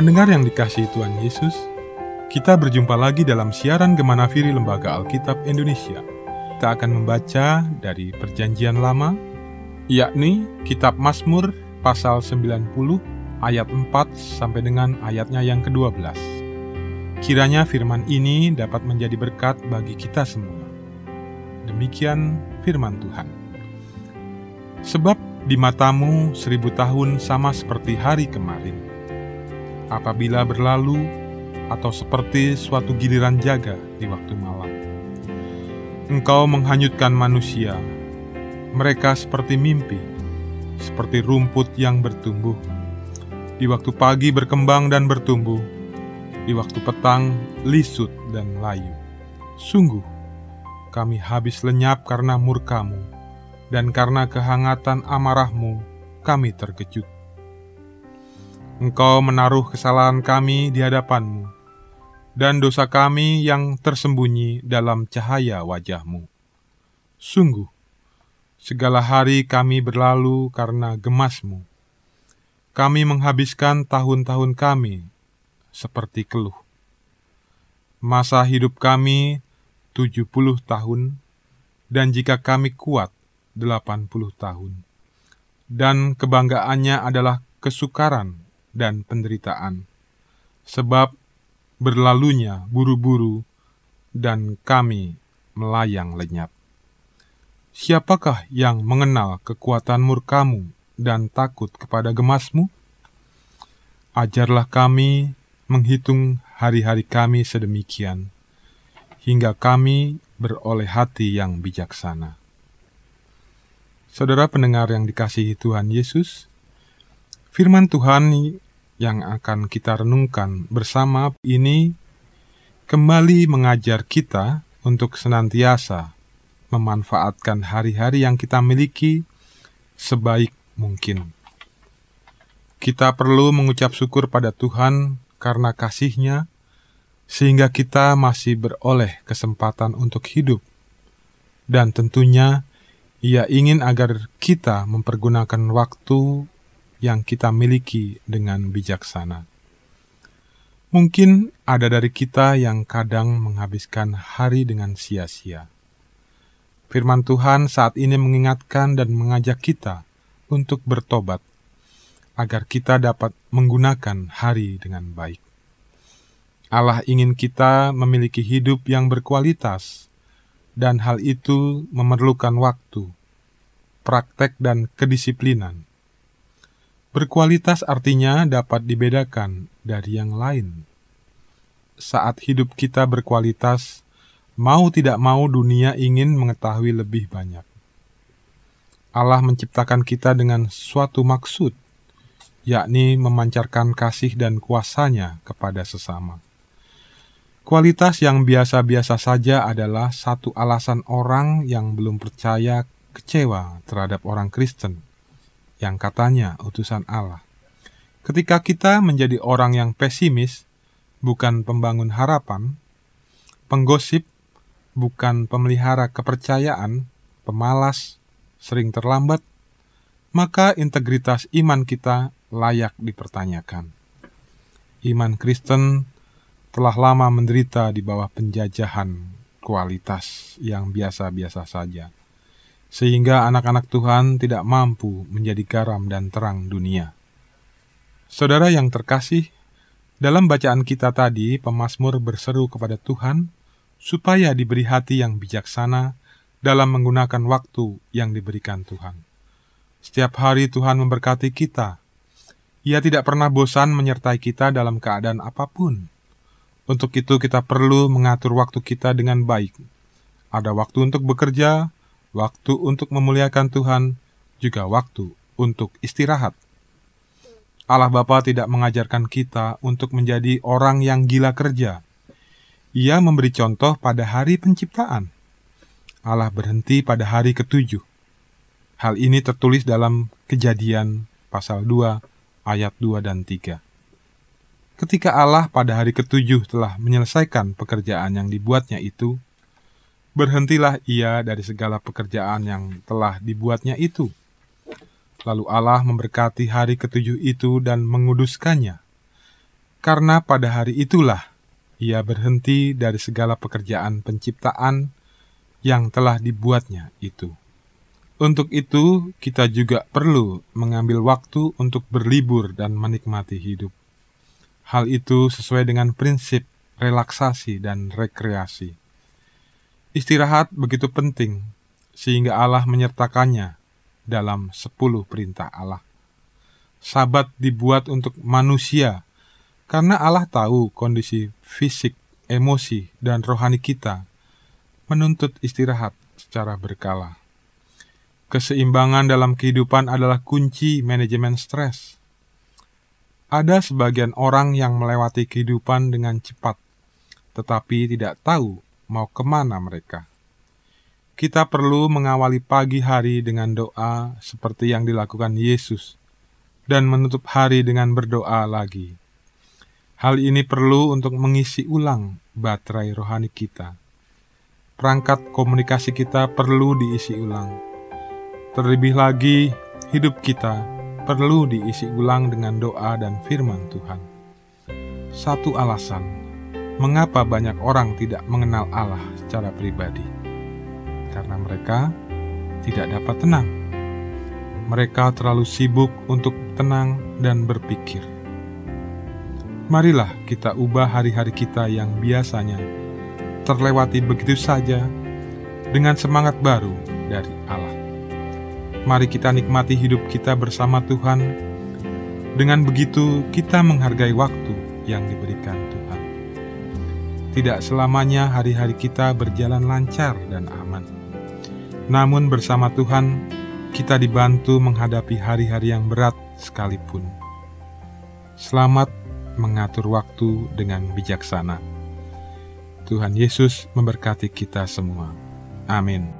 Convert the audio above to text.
Pendengar yang dikasihi Tuhan Yesus, kita berjumpa lagi dalam siaran Gemana Firi Lembaga Alkitab Indonesia. Kita akan membaca dari Perjanjian Lama, yakni Kitab Mazmur pasal 90 ayat 4 sampai dengan ayatnya yang ke-12. Kiranya firman ini dapat menjadi berkat bagi kita semua. Demikian firman Tuhan. Sebab di matamu seribu tahun sama seperti hari kemarin. Apabila berlalu, atau seperti suatu giliran jaga di waktu malam. Engkau menghanyutkan manusia, mereka seperti mimpi, seperti rumput yang bertumbuh. Di waktu pagi berkembang dan bertumbuh, di waktu petang lisut dan layu. Sungguh, kami habis lenyap karena murkamu, dan karena kehangatan amarahmu kami terkejut. Engkau menaruh kesalahan kami di hadapanmu, dan dosa kami yang tersembunyi dalam cahaya wajahmu. Sungguh, segala hari kami berlalu karena gemasmu. Kami menghabiskan tahun-tahun kami seperti keluh. Masa hidup kami tujuh puluh tahun, dan jika kami kuat delapan puluh tahun. Dan kebanggaannya adalah kesukaran dan penderitaan. Sebab berlalunya buru-buru dan kami melayang lenyap. Siapakah yang mengenal kekuatan murkamu dan takut kepada gemasmu? Ajarlah kami menghitung hari-hari kami sedemikian, hingga kami beroleh hati yang bijaksana. Saudara pendengar yang dikasihi Tuhan Yesus, firman Tuhan yang akan kita renungkan bersama ini kembali mengajar kita untuk senantiasa memanfaatkan hari-hari yang kita miliki sebaik mungkin. Kita perlu mengucap syukur pada Tuhan karena kasih-Nya, sehingga kita masih beroleh kesempatan untuk hidup. Dan tentunya, Ia ingin agar kita mempergunakan waktu yang kita miliki dengan bijaksana. Mungkin ada dari kita yang kadang menghabiskan hari dengan sia-sia. Firman Tuhan saat ini mengingatkan dan mengajak kita untuk bertobat, agar kita dapat menggunakan hari dengan baik. Allah ingin kita memiliki hidup yang berkualitas, dan hal itu memerlukan waktu, praktek, dan kedisiplinan. Berkualitas artinya dapat dibedakan dari yang lain. Saat hidup kita berkualitas, mau tidak mau dunia ingin mengetahui lebih banyak. Allah menciptakan kita dengan suatu maksud, yakni memancarkan kasih dan kuasanya kepada sesama. Kualitas yang biasa-biasa saja adalah satu alasan orang yang belum percaya kecewa terhadap orang Kristen, yang katanya utusan Allah. Ketika kita menjadi orang yang pesimis, bukan pembangun harapan, penggosip, bukan pemelihara kepercayaan, pemalas, sering terlambat, maka integritas iman kita layak dipertanyakan. Iman Kristen telah lama menderita di bawah penjajahan kualitas yang biasa-biasa saja, sehingga anak-anak Tuhan tidak mampu menjadi garam dan terang dunia. Saudara yang terkasih, dalam bacaan kita tadi, pemazmur berseru kepada Tuhan supaya diberi hati yang bijaksana dalam menggunakan waktu yang diberikan Tuhan. Setiap hari Tuhan memberkati kita. Ia tidak pernah bosan menyertai kita dalam keadaan apa pun. Untuk itu kita perlu mengatur waktu kita dengan baik. Ada waktu untuk bekerja, waktu untuk memuliakan Tuhan, juga waktu untuk istirahat. Allah Bapa tidak mengajarkan kita untuk menjadi orang yang gila kerja. Ia memberi contoh pada hari penciptaan Allah berhenti pada hari ketujuh. Hal ini tertulis dalam Kejadian pasal 2 ayat 2 dan 3. Ketika Allah pada hari ketujuh telah menyelesaikan pekerjaan yang dibuatnya itu, berhentilah ia dari segala pekerjaan yang telah dibuatnya itu. Lalu Allah memberkati hari ketujuh itu dan menguduskannya. Karena pada hari itulah ia berhenti dari segala pekerjaan penciptaan yang telah dibuatnya itu. Untuk itu, kita juga perlu mengambil waktu untuk berlibur dan menikmati hidup. Hal itu sesuai dengan prinsip relaksasi dan rekreasi. Istirahat begitu penting, sehingga Allah menyertakannya dalam sepuluh perintah Allah. Sabat dibuat untuk manusia karena Allah tahu kondisi fisik, emosi, dan rohani kita menuntut istirahat secara berkala. Keseimbangan dalam kehidupan adalah kunci manajemen stres. Ada sebagian orang yang melewati kehidupan dengan cepat, tetapi tidak tahu mau ke mana mereka. Kita perlu mengawali pagi hari dengan doa seperti yang dilakukan Yesus, dan menutup hari dengan berdoa lagi. Hal ini perlu untuk mengisi ulang baterai rohani kita. Perangkat komunikasi kita perlu diisi ulang. Terlebih lagi, hidup kita perlu diisi ulang dengan doa dan firman Tuhan. Satu alasan mengapa banyak orang tidak mengenal Allah secara pribadi, karena mereka tidak dapat tenang. Mereka terlalu sibuk untuk tenang dan berpikir marilah kita ubah hari-hari kita yang biasanya terlewati begitu saja dengan semangat baru dari Allah. Mari kita nikmati hidup kita bersama Tuhan. Dengan begitu, kita menghargai waktu yang diberikan Tuhan. Tidak selamanya hari-hari kita berjalan lancar dan aman. Namun, bersama Tuhan, kita dibantu menghadapi hari-hari yang berat sekalipun. Selamat mengatur waktu dengan bijaksana. Tuhan Yesus memberkati kita semua. Amin.